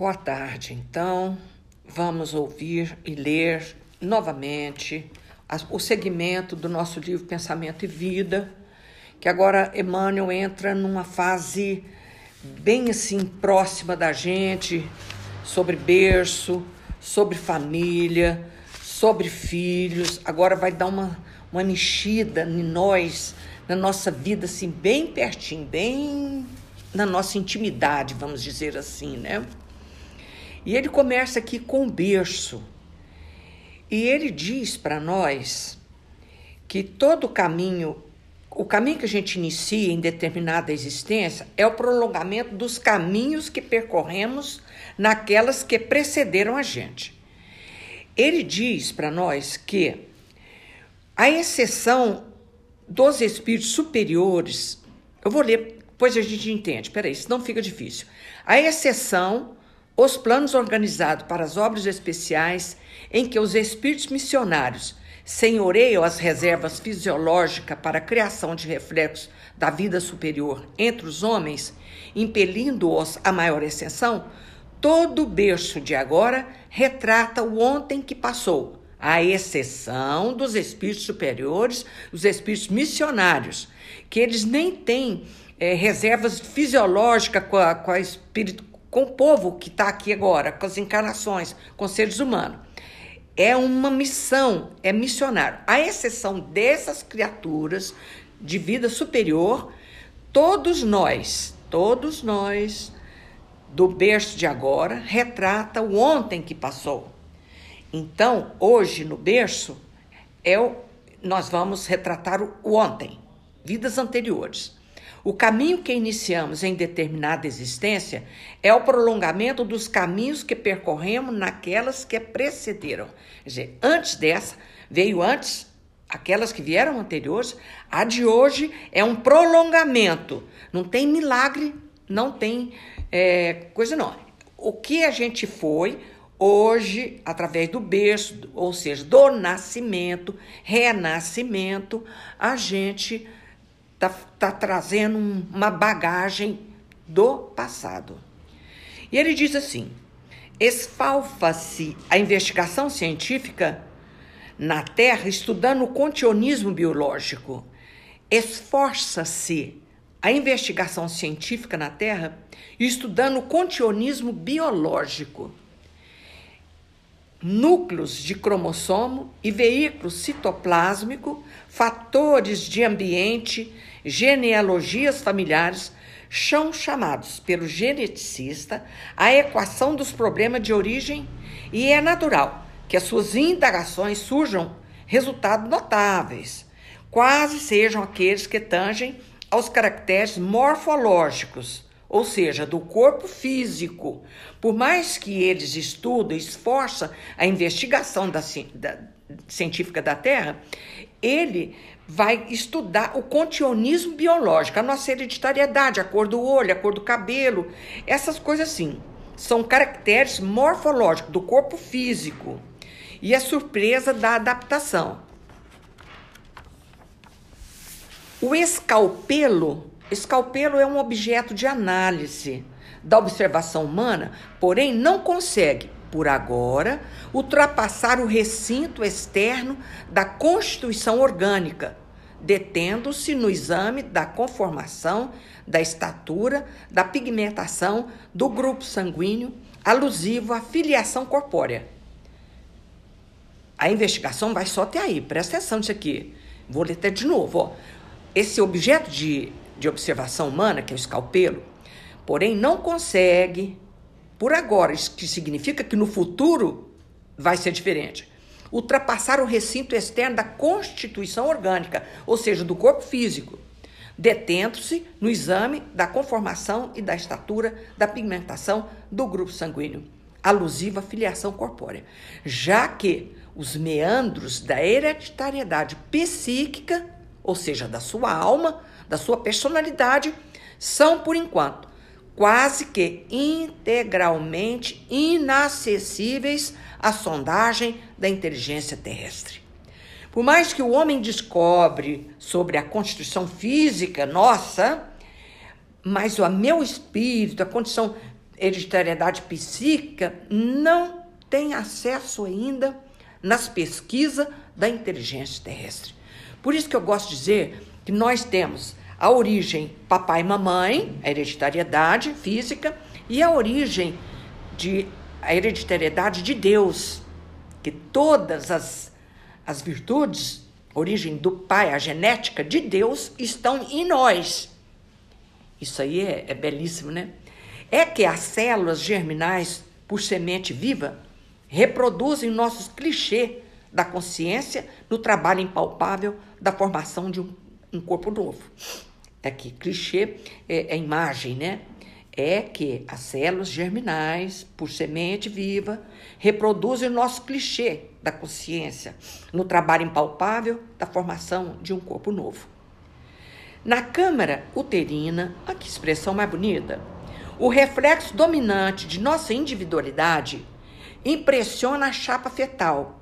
Boa tarde. Então, vamos ouvir e ler novamente o segmento do nosso livro Pensamento e Vida, que agora Emmanuel entra numa fase bem assim próxima da gente, sobre berço, sobre família, sobre filhos. Agora vai dar uma, uma mexida em nós, na nossa vida, assim, bem pertinho, bem na nossa intimidade, vamos dizer assim, né? E ele começa aqui com o berço. E ele diz para nós que todo caminho, o caminho que a gente inicia em determinada existência é o prolongamento dos caminhos que percorremos naquelas que precederam a gente. Ele diz para nós que a exceção dos espíritos superiores, eu vou ler, depois a gente entende, peraí, senão fica difícil. A exceção os planos organizados para as obras especiais em que os espíritos missionários senhoreiam as reservas fisiológicas para a criação de reflexos da vida superior entre os homens, impelindo-os à maior exceção, todo o berço de agora retrata o ontem que passou, à exceção dos espíritos superiores, os espíritos missionários, que eles nem têm é, reservas fisiológicas com a, com a espírito, com o povo que está aqui agora, com as encarnações, com os seres humanos. É uma missão, é missionário. A exceção dessas criaturas de vida superior, todos nós, todos nós, do berço de agora, retrata o ontem que passou. Então, hoje no berço, é o, nós vamos retratar o ontem, vidas anteriores. O caminho que iniciamos em determinada existência é o prolongamento dos caminhos que percorremos naquelas que precederam. Quer dizer, antes dessa, veio antes aquelas que vieram anteriores, a de hoje é um prolongamento. Não tem milagre, não tem é, coisa não. O que a gente foi, hoje, através do berço, ou seja, do nascimento, renascimento, a gente está tá trazendo uma bagagem do passado. E ele diz assim: esfalfa-se a investigação científica na Terra estudando o contionismo biológico. Esforça-se a investigação científica na Terra estudando o contionismo biológico. Núcleos de cromossomo e veículo citoplásmico, fatores de ambiente, genealogias familiares são chamados pelo geneticista a equação dos problemas de origem e é natural que as suas indagações surjam resultados notáveis, quase sejam aqueles que tangem aos caracteres morfológicos, ou seja, do corpo físico. Por mais que eles estudem, esforçam a investigação da, da, científica da Terra, ele vai estudar o contionismo biológico, a nossa hereditariedade, a cor do olho, a cor do cabelo, essas coisas assim. São caracteres morfológicos do corpo físico e a surpresa da adaptação. O escalpelo, escalpelo é um objeto de análise da observação humana, porém não consegue por agora, ultrapassar o recinto externo da constituição orgânica, detendo-se no exame da conformação, da estatura, da pigmentação do grupo sanguíneo alusivo à filiação corpórea. A investigação vai só até aí, presta atenção nisso aqui. Vou ler até de novo. Ó. Esse objeto de, de observação humana, que é o escalpelo, porém não consegue por agora, isso que significa que no futuro vai ser diferente. Ultrapassar o recinto externo da constituição orgânica, ou seja, do corpo físico, detendo-se no exame da conformação e da estatura da pigmentação do grupo sanguíneo, alusiva à filiação corpórea, já que os meandros da hereditariedade psíquica, ou seja, da sua alma, da sua personalidade, são, por enquanto, quase que integralmente inacessíveis à sondagem da inteligência terrestre. Por mais que o homem descobre sobre a constituição física nossa, mas o meu espírito, a condição hereditariedade psíquica não tem acesso ainda nas pesquisas da inteligência terrestre. Por isso que eu gosto de dizer que nós temos a origem papai e mamãe, a hereditariedade física, e a origem de a hereditariedade de Deus, que todas as, as virtudes, origem do pai, a genética de Deus, estão em nós. Isso aí é, é belíssimo, né? É que as células germinais, por semente viva, reproduzem nossos clichês da consciência no trabalho impalpável da formação de um, um corpo novo. Aqui, clichê é, é imagem, né? É que as células germinais, por semente viva, reproduzem o nosso clichê da consciência no trabalho impalpável da formação de um corpo novo. Na câmara uterina, olha que expressão mais bonita, o reflexo dominante de nossa individualidade impressiona a chapa fetal,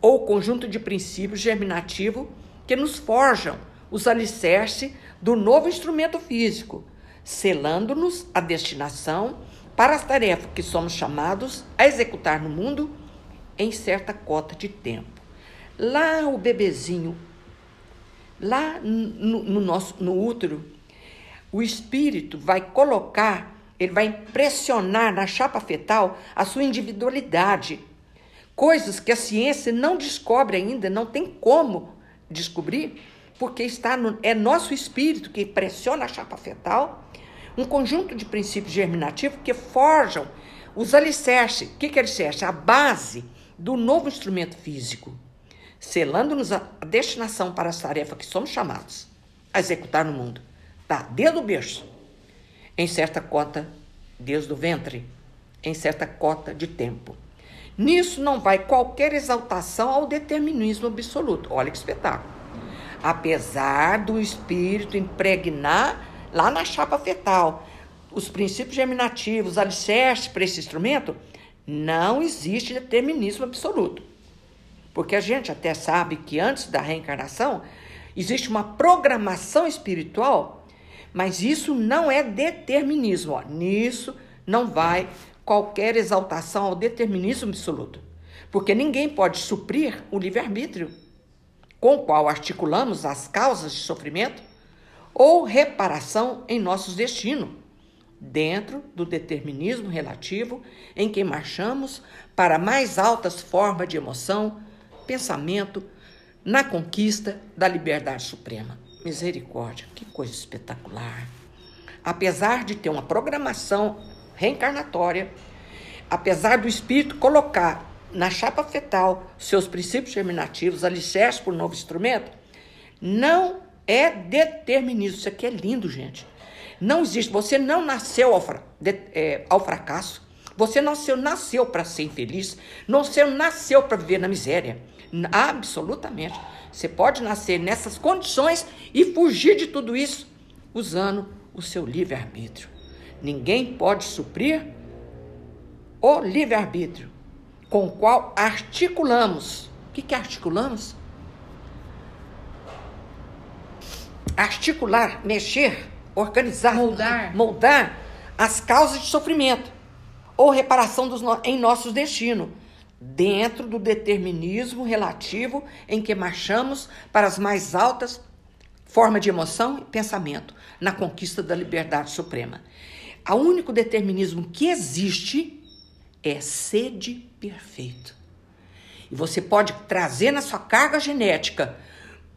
ou conjunto de princípios germinativo que nos forjam os alicerces do novo instrumento físico, selando-nos a destinação para as tarefas que somos chamados a executar no mundo em certa cota de tempo. Lá o bebezinho, lá no, no nosso no útero, o espírito vai colocar, ele vai impressionar na chapa fetal a sua individualidade, coisas que a ciência não descobre ainda, não tem como descobrir, porque está no, é nosso espírito que pressiona a chapa fetal, um conjunto de princípios germinativos que forjam os alicerces. O que, que é alicerce? A base do novo instrumento físico, selando-nos a destinação para as tarefas que somos chamados a executar no mundo. Tá, desde o berço, em certa cota, desde o ventre, em certa cota de tempo. Nisso não vai qualquer exaltação ao determinismo absoluto. Olha que espetáculo. Apesar do espírito impregnar lá na chapa fetal os princípios germinativos, alicerces para esse instrumento, não existe determinismo absoluto. Porque a gente até sabe que antes da reencarnação existe uma programação espiritual, mas isso não é determinismo. Ó. Nisso não vai qualquer exaltação ao determinismo absoluto, porque ninguém pode suprir o livre-arbítrio com o qual articulamos as causas de sofrimento ou reparação em nossos destinos, dentro do determinismo relativo em que marchamos para mais altas formas de emoção, pensamento, na conquista da liberdade suprema. Misericórdia, que coisa espetacular! Apesar de ter uma programação reencarnatória, apesar do espírito colocar na chapa fetal seus princípios germinativos, alicerces para o novo instrumento, não é determinismo. Isso aqui é lindo, gente. Não existe. Você não nasceu ao, de, é, ao fracasso. Você nasceu, nasceu para ser infeliz. Você nasceu para viver na miséria. Absolutamente. Você pode nascer nessas condições e fugir de tudo isso usando o seu livre-arbítrio. Ninguém pode suprir o livre-arbítrio com o qual articulamos. O que, que articulamos? Articular, mexer, organizar, moldar, moldar as causas de sofrimento ou reparação dos no... em nossos destinos, dentro do determinismo relativo em que marchamos para as mais altas formas de emoção e pensamento na conquista da liberdade suprema. O único determinismo que existe é sede perfeito. E você pode trazer na sua carga genética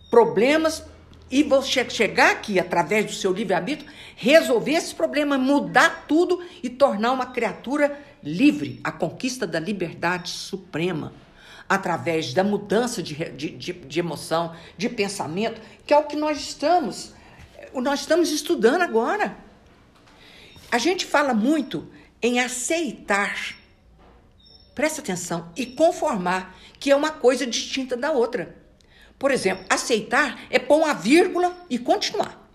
problemas e você chegar aqui através do seu livre-arbítrio, resolver esse problema, mudar tudo e tornar uma criatura livre, a conquista da liberdade suprema, através da mudança de, de, de, de emoção, de pensamento, que é o que nós estamos, nós estamos estudando agora. A gente fala muito em aceitar, presta atenção, e conformar, que é uma coisa distinta da outra. Por exemplo, aceitar é pôr uma vírgula e continuar.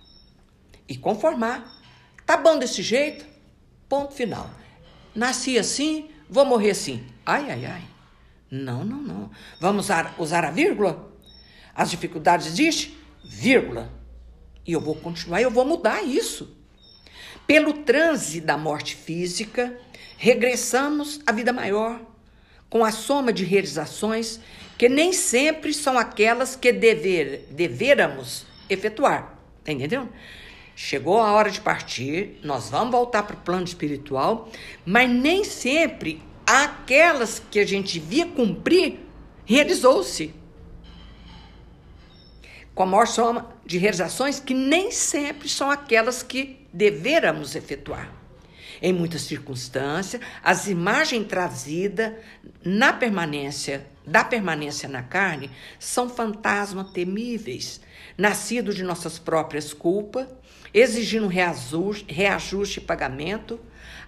E conformar. Tá bom desse jeito? Ponto final. Nasci assim, vou morrer assim. Ai, ai, ai. Não, não, não. Vamos usar, usar a vírgula? As dificuldades existem? Vírgula. E eu vou continuar, eu vou mudar isso. Pelo transe da morte física, regressamos à vida maior, com a soma de realizações que nem sempre são aquelas que dever, deveramos efetuar. Tá entendendo? Chegou a hora de partir, nós vamos voltar para o plano espiritual, mas nem sempre aquelas que a gente via cumprir realizou-se. Com a maior soma de realizações que nem sempre são aquelas que deveramos efetuar. Em muitas circunstâncias, as imagens trazidas na permanência, da permanência na carne, são fantasmas temíveis, nascidos de nossas próprias culpas, exigindo reajuste, reajuste e pagamento,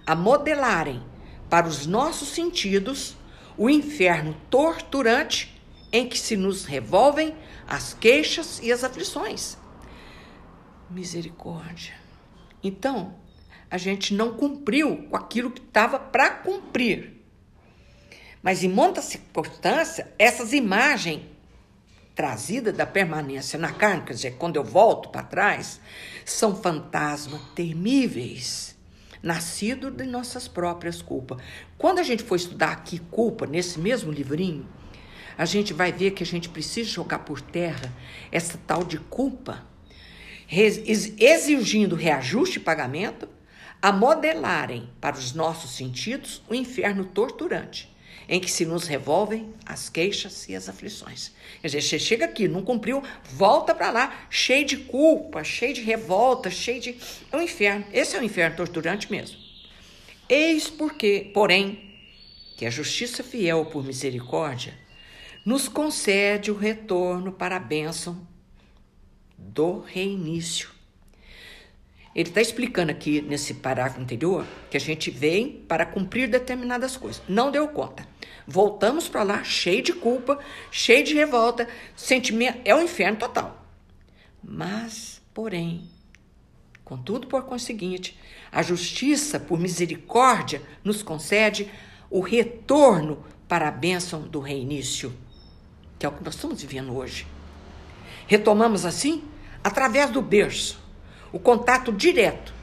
a modelarem para os nossos sentidos o inferno torturante em que se nos revolvem as queixas e as aflições. Misericórdia. Então, a gente não cumpriu com aquilo que estava para cumprir. Mas em muitas circunstâncias, essas imagens trazidas da permanência na carne, quer dizer, quando eu volto para trás, são fantasmas temíveis, nascidos de nossas próprias culpas. Quando a gente for estudar aqui culpa, nesse mesmo livrinho, a gente vai ver que a gente precisa jogar por terra essa tal de culpa, exigindo reajuste e pagamento a modelarem para os nossos sentidos o inferno torturante, em que se nos revolvem as queixas e as aflições. Quer dizer, você chega aqui, não cumpriu, volta para lá, cheio de culpa, cheio de revolta, cheio de. É um inferno. Esse é um inferno torturante mesmo. Eis porque, porém, que a justiça fiel por misericórdia nos concede o retorno para a bênção do reinício ele está explicando aqui nesse parágrafo anterior que a gente vem para cumprir determinadas coisas. Não deu conta. Voltamos para lá cheio de culpa, cheio de revolta, sentimento. É o um inferno total. Mas, porém, contudo, por conseguinte, a justiça, por misericórdia, nos concede o retorno para a bênção do reinício, que é o que nós estamos vivendo hoje. Retomamos assim através do berço o contato direto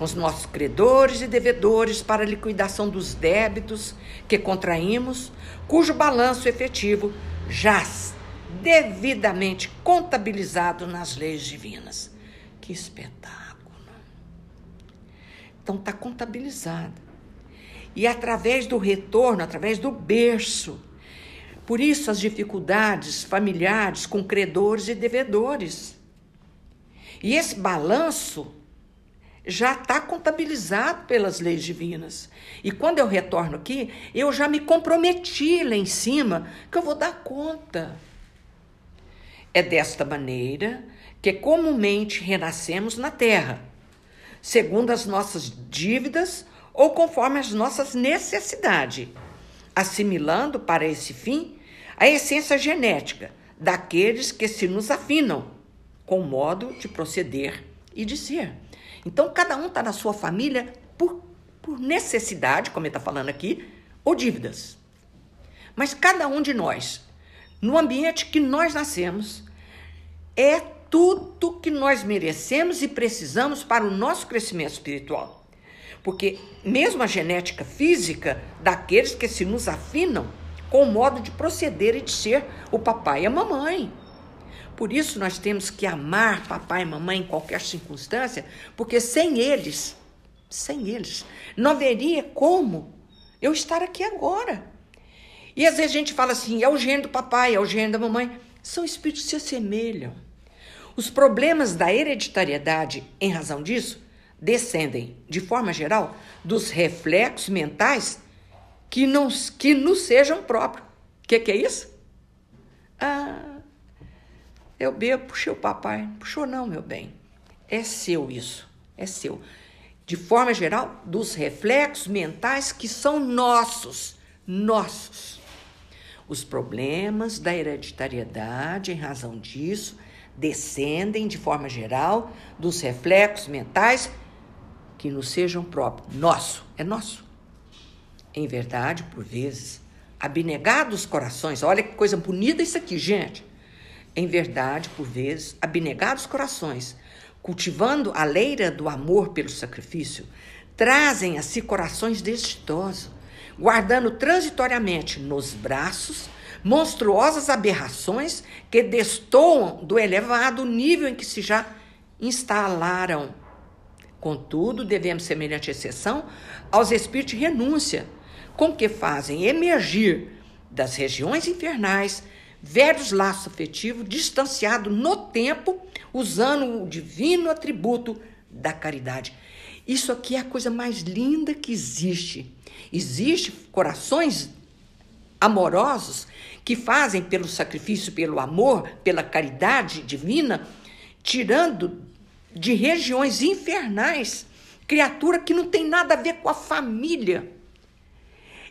com os nossos credores e devedores para a liquidação dos débitos que contraímos, cujo balanço efetivo jaz devidamente contabilizado nas leis divinas. Que espetáculo! Então está contabilizado. E através do retorno, através do berço. Por isso as dificuldades familiares com credores e devedores e esse balanço já está contabilizado pelas leis divinas. E quando eu retorno aqui, eu já me comprometi lá em cima que eu vou dar conta. É desta maneira que comumente renascemos na terra, segundo as nossas dívidas ou conforme as nossas necessidades, assimilando para esse fim a essência genética daqueles que se nos afinam com o modo de proceder e de ser. Então, cada um está na sua família por, por necessidade, como ele está falando aqui, ou dívidas. Mas cada um de nós, no ambiente que nós nascemos, é tudo que nós merecemos e precisamos para o nosso crescimento espiritual. Porque mesmo a genética física daqueles que se nos afinam com o modo de proceder e de ser o papai e a mamãe. Por isso nós temos que amar papai e mamãe em qualquer circunstância, porque sem eles, sem eles, não haveria como eu estar aqui agora. E às vezes a gente fala assim: é o gênio do papai, é o gênio da mamãe. São espíritos que se assemelham. Os problemas da hereditariedade, em razão disso, descendem, de forma geral, dos reflexos mentais que, não, que nos sejam próprios. O que, que é isso? Ah, eu bebo, puxei o papai. Puxou não, meu bem. É seu isso. É seu. De forma geral, dos reflexos mentais que são nossos. Nossos. Os problemas da hereditariedade, em razão disso, descendem, de forma geral, dos reflexos mentais que nos sejam próprios. Nosso. É nosso. Em verdade, por vezes, abnegados corações. Olha que coisa bonita isso aqui, gente em verdade, por vezes, abnegados corações, cultivando a leira do amor pelo sacrifício, trazem a si corações desditosos, guardando transitoriamente nos braços monstruosas aberrações que destoam do elevado nível em que se já instalaram. Contudo, devemos, semelhante exceção, aos espíritos de renúncia, com que fazem emergir das regiões infernais velhos laços afetivos distanciados no tempo, usando o divino atributo da caridade. Isso aqui é a coisa mais linda que existe. Existe corações amorosos que fazem pelo sacrifício, pelo amor, pela caridade divina, tirando de regiões infernais criatura que não tem nada a ver com a família.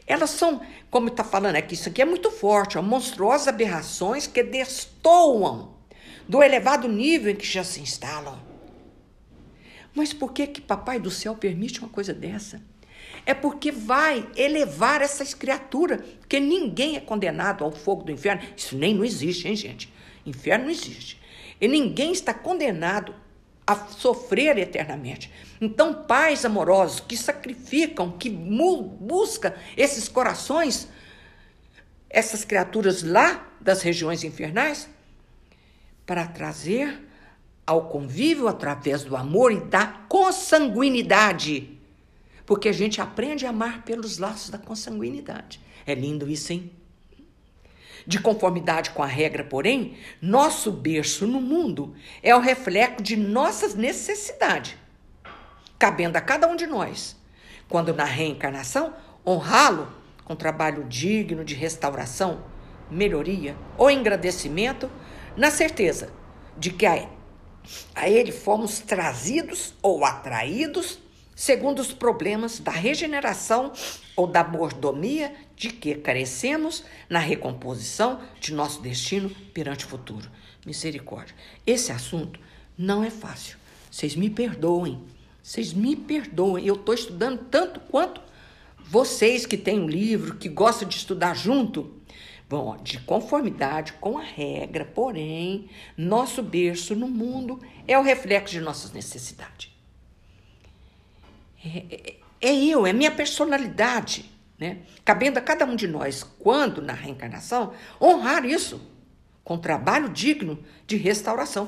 Elas são, como está falando aqui, isso aqui é muito forte, ó, monstruosas aberrações que destoam do elevado nível em que já se instalam. Mas por que que Papai do Céu permite uma coisa dessa? é porque vai elevar essas criaturas, porque ninguém é condenado ao fogo do inferno. Isso nem não existe, hein, gente? Inferno não existe. E ninguém está condenado a sofrer eternamente. Então, pais amorosos que sacrificam, que buscam esses corações, essas criaturas lá das regiões infernais, para trazer ao convívio através do amor e da consanguinidade porque a gente aprende a amar pelos laços da consanguinidade. É lindo isso, hein? De conformidade com a regra, porém, nosso berço no mundo é o reflexo de nossas necessidades, cabendo a cada um de nós, quando na reencarnação honrá-lo com trabalho digno de restauração, melhoria ou engrandecimento, na certeza de que a, a ele fomos trazidos ou atraídos segundo os problemas da regeneração ou da mordomia de que carecemos na recomposição de nosso destino perante o futuro. Misericórdia. Esse assunto não é fácil. Vocês me perdoem. Vocês me perdoem. Eu estou estudando tanto quanto vocês que têm um livro, que gostam de estudar junto. Bom, de conformidade com a regra, porém, nosso berço no mundo é o reflexo de nossas necessidades. É, é, é, eu, é minha personalidade, né? Cabendo a cada um de nós, quando na reencarnação, honrar isso com trabalho digno de restauração.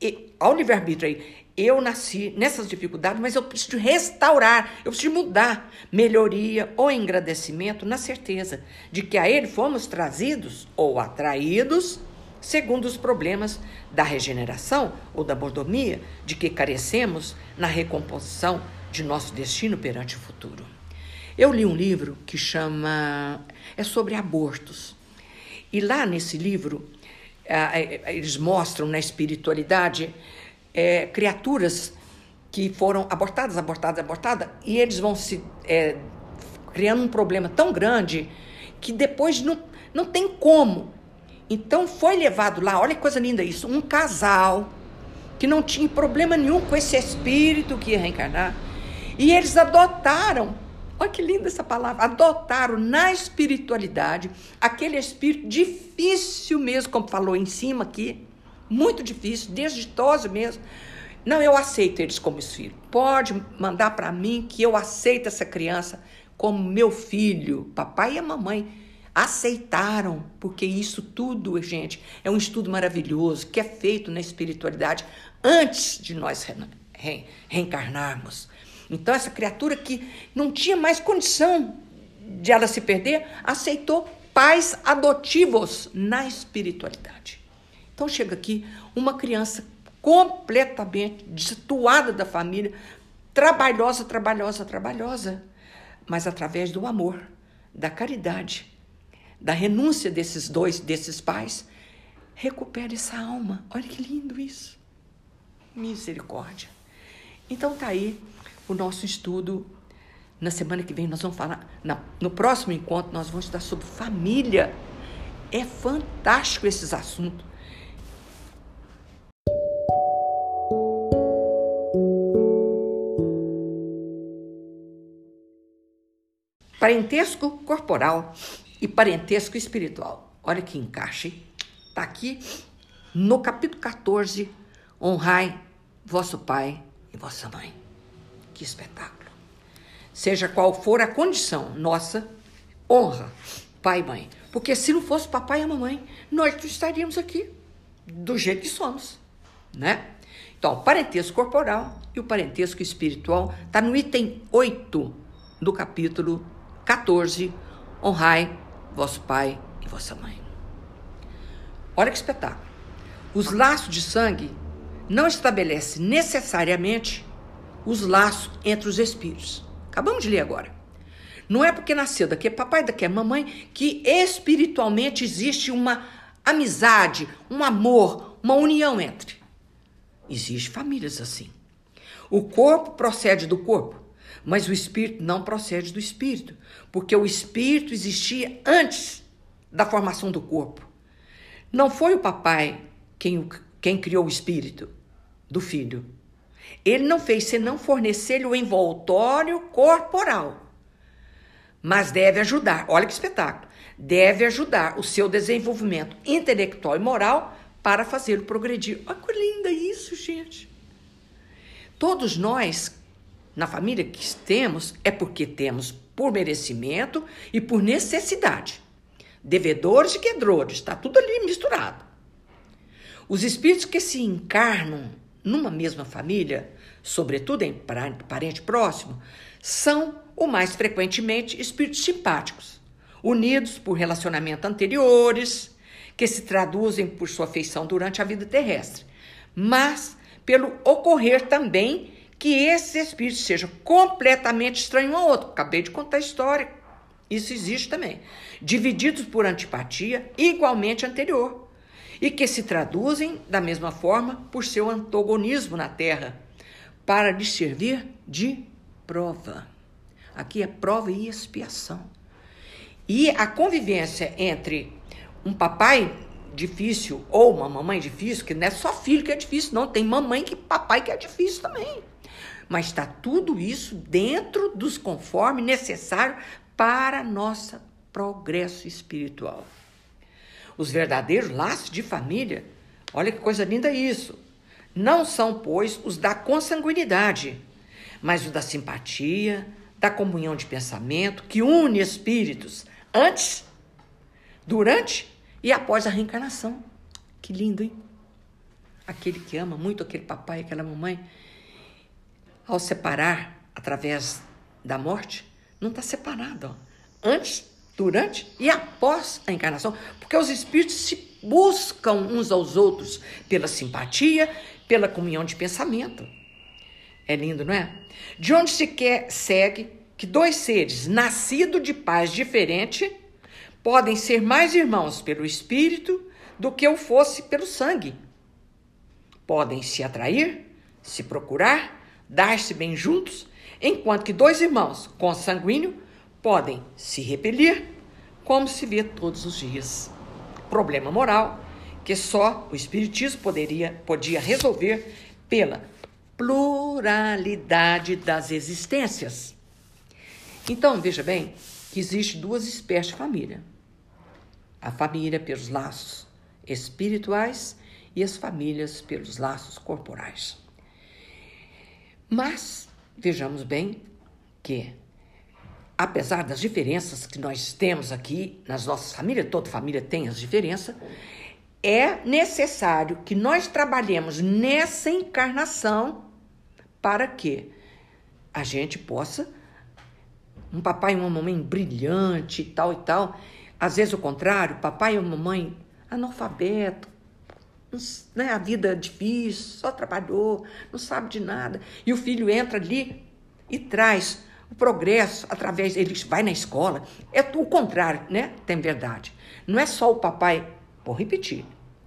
E, ao livre-arbítrio aí, eu nasci nessas dificuldades, mas eu preciso restaurar, eu preciso mudar. Melhoria ou engrandecimento, na certeza de que a ele fomos trazidos ou atraídos segundo os problemas da regeneração ou da mordomia de que carecemos na recomposição de nosso destino perante o futuro. Eu li um livro que chama. é sobre abortos. E lá nesse livro, eles mostram na espiritualidade é, criaturas que foram abortadas, abortadas, abortadas, e eles vão se é, criando um problema tão grande que depois não, não tem como. Então foi levado lá, olha que coisa linda isso, um casal que não tinha problema nenhum com esse espírito que ia reencarnar e eles adotaram, olha que linda essa palavra, adotaram na espiritualidade aquele espírito difícil mesmo, como falou em cima aqui, muito difícil, desditoso mesmo. Não, eu aceito eles como filhos. Pode mandar para mim que eu aceito essa criança como meu filho. Papai e a mamãe aceitaram, porque isso tudo, gente, é um estudo maravilhoso que é feito na espiritualidade antes de nós re reencarnarmos. Então, essa criatura que não tinha mais condição de ela se perder, aceitou pais adotivos na espiritualidade. Então, chega aqui uma criança completamente destituada da família, trabalhosa, trabalhosa, trabalhosa, mas através do amor, da caridade, da renúncia desses dois, desses pais, recupera essa alma. Olha que lindo isso. Misericórdia. Então tá aí o nosso estudo. Na semana que vem nós vamos falar, na, no próximo encontro nós vamos estudar sobre família. É fantástico esses assuntos. Parentesco corporal e parentesco espiritual. Olha que encaixe. Está aqui no capítulo 14. Honrai vosso pai e vossa mãe. Que espetáculo! seja qual for a condição nossa, honra pai e mãe. Porque se não fosse papai e mamãe, nós não estaríamos aqui do jeito que somos, né? Então, o parentesco corporal e o parentesco espiritual está no item 8 do capítulo 14, honrai vosso pai e vossa mãe. Olha que espetáculo. Os laços de sangue não estabelecem necessariamente os laços entre os espíritos. Acabamos de ler agora. Não é porque nasceu daqui é papai, daqui é mamãe, que espiritualmente existe uma amizade, um amor, uma união entre. Existem famílias assim. O corpo procede do corpo, mas o espírito não procede do espírito, porque o espírito existia antes da formação do corpo. Não foi o papai quem, quem criou o espírito do filho. Ele não fez senão fornecer-lhe o envoltório corporal mas deve ajudar, olha que espetáculo, deve ajudar o seu desenvolvimento intelectual e moral para fazê-lo progredir. Olha que linda isso, gente. Todos nós, na família que temos, é porque temos por merecimento e por necessidade. Devedores e quedrores, está tudo ali misturado. Os espíritos que se encarnam numa mesma família, sobretudo em parente próximo, são ou mais frequentemente espíritos simpáticos, unidos por relacionamentos anteriores, que se traduzem por sua feição durante a vida terrestre, mas pelo ocorrer também que esses espíritos sejam completamente estranhos um ao outro. Acabei de contar a história. Isso existe também. Divididos por antipatia igualmente anterior. E que se traduzem da mesma forma por seu antagonismo na Terra, para lhes servir de prova. Aqui é prova e expiação. E a convivência entre um papai difícil ou uma mamãe difícil, que não é só filho que é difícil, não, tem mamãe que papai que é difícil também. Mas está tudo isso dentro dos conformes necessários para nosso progresso espiritual. Os verdadeiros laços de família, olha que coisa linda isso, não são, pois, os da consanguinidade, mas os da simpatia, da comunhão de pensamento que une espíritos antes, durante e após a reencarnação. Que lindo, hein? Aquele que ama muito aquele papai, aquela mamãe, ao separar através da morte, não está separado. Ó. Antes, durante e após a encarnação, porque os espíritos se buscam uns aos outros pela simpatia, pela comunhão de pensamento. É lindo, não é? De onde se quer segue que dois seres nascidos de pais diferentes podem ser mais irmãos pelo espírito do que o fosse pelo sangue. Podem se atrair, se procurar, dar-se bem juntos, enquanto que dois irmãos consanguíneos podem se repelir, como se vê todos os dias. Problema moral que só o espiritismo poderia podia resolver pela pluralidade das existências. Então, veja bem que existe duas espécies de família. A família pelos laços espirituais e as famílias pelos laços corporais. Mas vejamos bem que apesar das diferenças que nós temos aqui nas nossas famílias, toda família tem as diferenças, é necessário que nós trabalhemos nessa encarnação para que a gente possa um papai e uma mamãe brilhante e tal e tal. Às vezes o contrário, papai e uma mamãe analfabeto, né, a vida é difícil, só trabalhou, não sabe de nada. E o filho entra ali e traz o progresso através ele vai na escola. É o contrário, né? Tem verdade. Não é só o papai, vou repetir,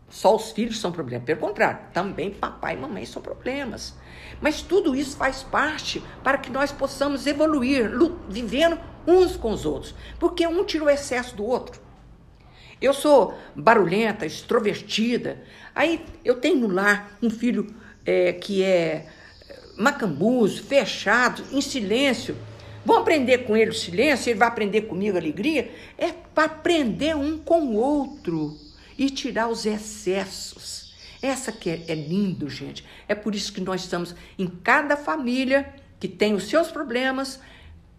só os filhos são problemas. Pelo contrário, também papai e mamãe são problemas. Mas tudo isso faz parte para que nós possamos evoluir, vivendo uns com os outros. Porque um tira o excesso do outro. Eu sou barulhenta, extrovertida. Aí eu tenho lar um filho é, que é macambuzo, fechado, em silêncio. Vou aprender com ele o silêncio, ele vai aprender comigo a alegria. É para aprender um com o outro e tirar os excessos. Essa que é, é lindo, gente. É por isso que nós estamos em cada família que tem os seus problemas,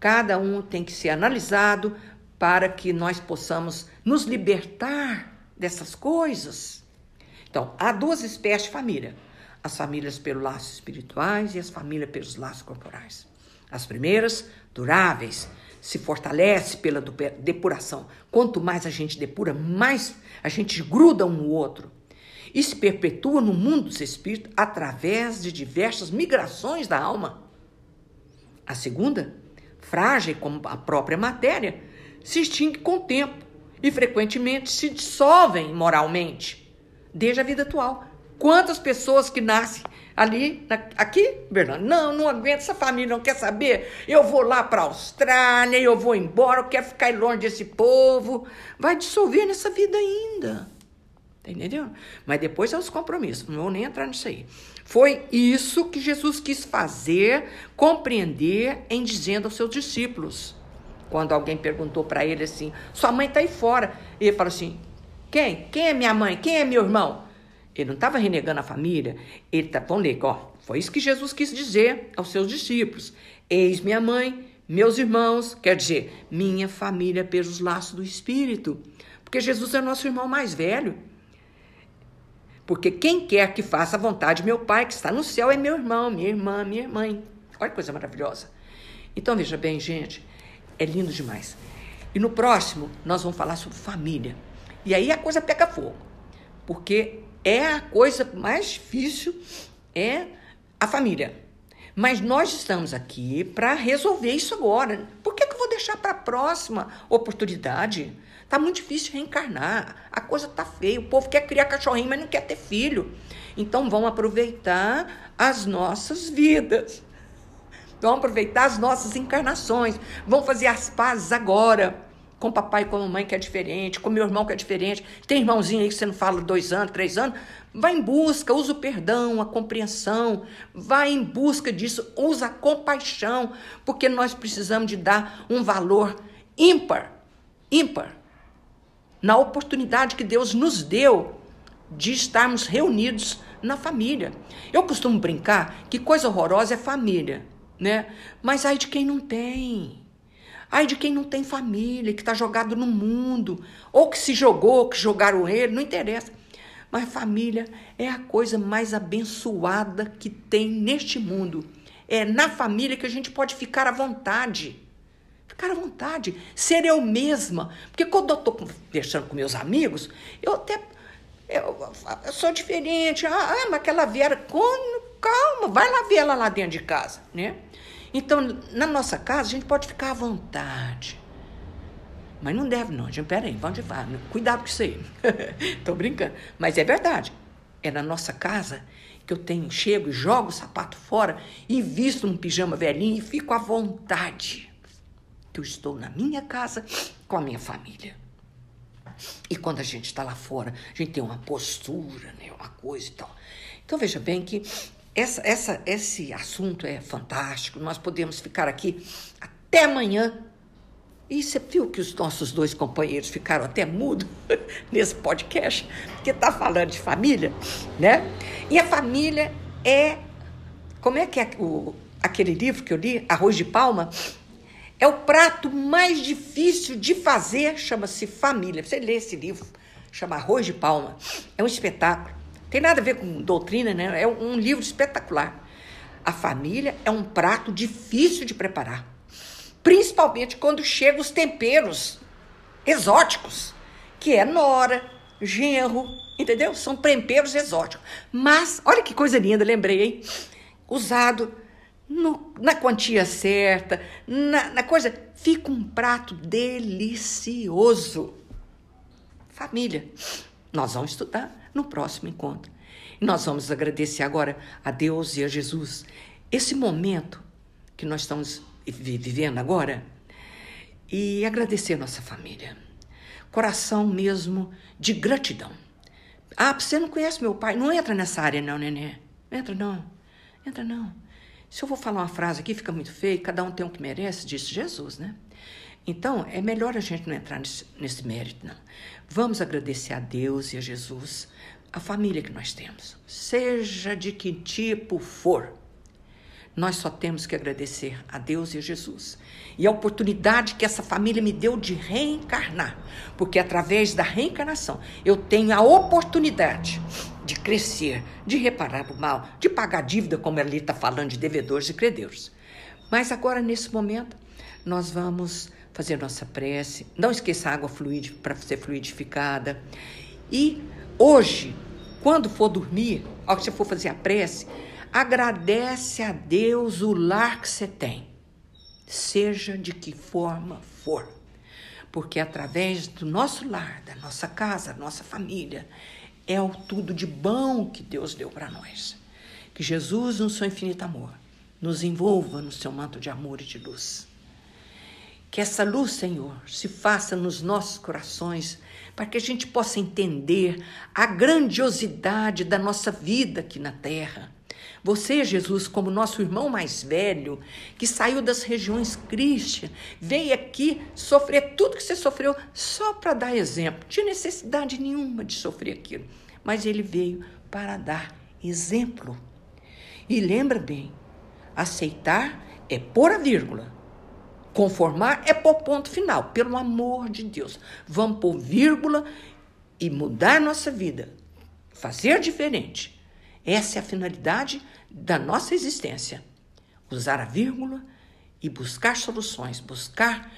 Cada um tem que ser analisado para que nós possamos nos libertar dessas coisas. Então, há duas espécies de família: as famílias pelos laços espirituais e as famílias pelos laços corporais. As primeiras, duráveis, se fortalece pela depuração. Quanto mais a gente depura, mais a gente gruda um no outro. E se perpetua no mundo dos espíritos através de diversas migrações da alma. A segunda, frágil como a própria matéria, se extingue com o tempo e frequentemente se dissolvem moralmente, desde a vida atual. Quantas pessoas que nascem ali, na, aqui, Bernardo, não, não aguento essa família, não quer saber. Eu vou lá para a Austrália, eu vou embora, eu quero ficar longe desse povo. Vai dissolver nessa vida ainda. Tá entendendo? Mas depois é os compromissos, não vou nem entrar nisso aí. Foi isso que Jesus quis fazer, compreender em dizendo aos seus discípulos. Quando alguém perguntou para ele assim: Sua mãe está aí fora. E ele falou assim: Quem? Quem é minha mãe? Quem é meu irmão? Ele não estava renegando a família, ele está, ler, ó, foi isso que Jesus quis dizer aos seus discípulos. Eis minha mãe, meus irmãos, quer dizer, minha família pelos laços do Espírito. Porque Jesus é nosso irmão mais velho. Porque quem quer que faça a vontade de meu Pai que está no céu é meu irmão, minha irmã, minha mãe. Olha que coisa maravilhosa. Então veja bem, gente, é lindo demais. E no próximo nós vamos falar sobre família. E aí a coisa pega fogo. Porque é a coisa mais difícil, é a família. Mas nós estamos aqui para resolver isso agora. Por que, que eu vou deixar para a próxima oportunidade? Tá muito difícil reencarnar. A coisa tá feia. O povo quer criar cachorrinho, mas não quer ter filho. Então vamos aproveitar as nossas vidas. Vamos aproveitar as nossas encarnações. Vamos fazer as pazes agora com papai e com mamãe que é diferente, com meu irmão que é diferente. Tem irmãozinho aí que você não fala dois anos, três anos. Vai em busca, usa o perdão, a compreensão. Vai em busca disso, usa a compaixão, porque nós precisamos de dar um valor ímpar, ímpar, na oportunidade que Deus nos deu de estarmos reunidos na família. Eu costumo brincar que coisa horrorosa é família, né? Mas ai de quem não tem. Ai de quem não tem família, que está jogado no mundo, ou que se jogou, que jogaram ele, não interessa. Mas família é a coisa mais abençoada que tem neste mundo. É na família que a gente pode ficar à vontade. Ficar à vontade, ser eu mesma. Porque quando eu estou conversando com meus amigos, eu até. Eu, eu sou diferente. Ah, mas aquela Vera, calma, vai lá ver ela lá dentro de casa, né? Então, na nossa casa, a gente pode ficar à vontade. Mas não deve, não. Gente, peraí, vamos devagar. Cuidado com isso aí. Tô brincando. Mas é verdade. É na nossa casa que eu tenho, chego, jogo o sapato fora e visto um pijama velhinho e fico à vontade. Que eu estou na minha casa com a minha família. E quando a gente está lá fora, a gente tem uma postura, né, uma coisa e tal. Então veja bem que essa, essa, esse assunto é fantástico. Nós podemos ficar aqui até amanhã. E você viu que os nossos dois companheiros ficaram até mudos nesse podcast, porque está falando de família, né? E a família é. Como é que é o, aquele livro que eu li, Arroz de Palma? É o prato mais difícil de fazer, chama-se Família. Você lê esse livro, chama Arroz de Palma. É um espetáculo. Tem nada a ver com doutrina, né? É um livro espetacular. A família é um prato difícil de preparar, principalmente quando chegam os temperos exóticos, que é nora, genro, entendeu? São temperos exóticos. Mas, olha que coisa linda, lembrei, hein? Usado no, na quantia certa, na, na coisa, fica um prato delicioso. Família. Nós vamos estudar no próximo encontro. E nós vamos agradecer agora a Deus e a Jesus esse momento que nós estamos vivendo agora e agradecer nossa família. Coração mesmo de gratidão. Ah, você não conhece meu pai? Não entra nessa área, não, nenê. Entra não. Entra não. Se eu vou falar uma frase aqui, fica muito feio, cada um tem o que merece, disse Jesus, né? Então, é melhor a gente não entrar nesse, nesse mérito, não. Vamos agradecer a Deus e a Jesus a família que nós temos, seja de que tipo for. nós só temos que agradecer a Deus e a Jesus. E a oportunidade que essa família me deu de reencarnar, porque através da reencarnação eu tenho a oportunidade de crescer, de reparar o mal, de pagar dívida, como ali está falando, de devedores e credores. Mas agora, nesse momento, nós vamos fazer nossa prece. Não esqueça a água fluide para ser fluidificada. E hoje, quando for dormir, ao que você for fazer a prece, agradece a Deus o lar que você tem, seja de que forma for. Porque através do nosso lar, da nossa casa, da nossa família, é o tudo de bom que Deus deu para nós. Que Jesus, no seu infinito amor, nos envolva no seu manto de amor e de luz. Que essa luz, Senhor, se faça nos nossos corações, para que a gente possa entender a grandiosidade da nossa vida aqui na terra. Você, Jesus, como nosso irmão mais velho, que saiu das regiões cristãs, veio aqui sofrer tudo que você sofreu só para dar exemplo. Não tinha necessidade nenhuma de sofrer aquilo, mas ele veio para dar exemplo. E lembra bem, aceitar é pôr a vírgula. Conformar é pôr ponto final, pelo amor de Deus. Vamos pôr vírgula e mudar nossa vida, fazer diferente. Essa é a finalidade da nossa existência. Usar a vírgula e buscar soluções, buscar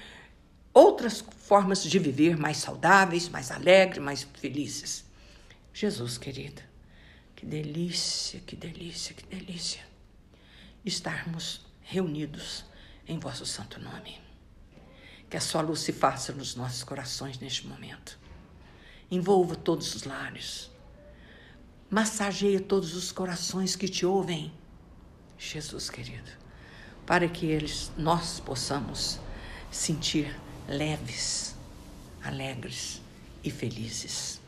outras formas de viver mais saudáveis, mais alegres, mais felizes. Jesus querido, que delícia, que delícia, que delícia estarmos reunidos em vosso santo nome. Que a sua luz se faça nos nossos corações neste momento. Envolva todos os lares. Massageie todos os corações que te ouvem. Jesus querido, para que eles nós possamos sentir leves, alegres e felizes.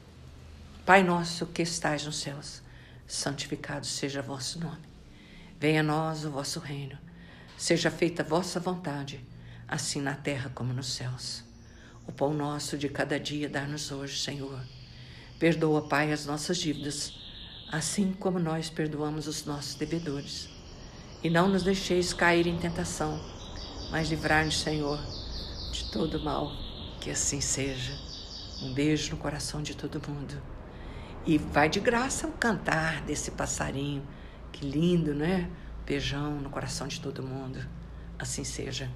Pai nosso que estais nos céus, santificado seja vosso nome. Venha a nós o vosso reino. Seja feita a vossa vontade, assim na terra como nos céus. O pão nosso de cada dia dá-nos hoje, Senhor. Perdoa, Pai, as nossas dívidas, assim como nós perdoamos os nossos devedores. E não nos deixeis cair em tentação, mas livrar-nos, Senhor, de todo mal. Que assim seja. Um beijo no coração de todo mundo. E vai de graça o cantar desse passarinho que lindo, né? Beijão no coração de todo mundo. Assim seja.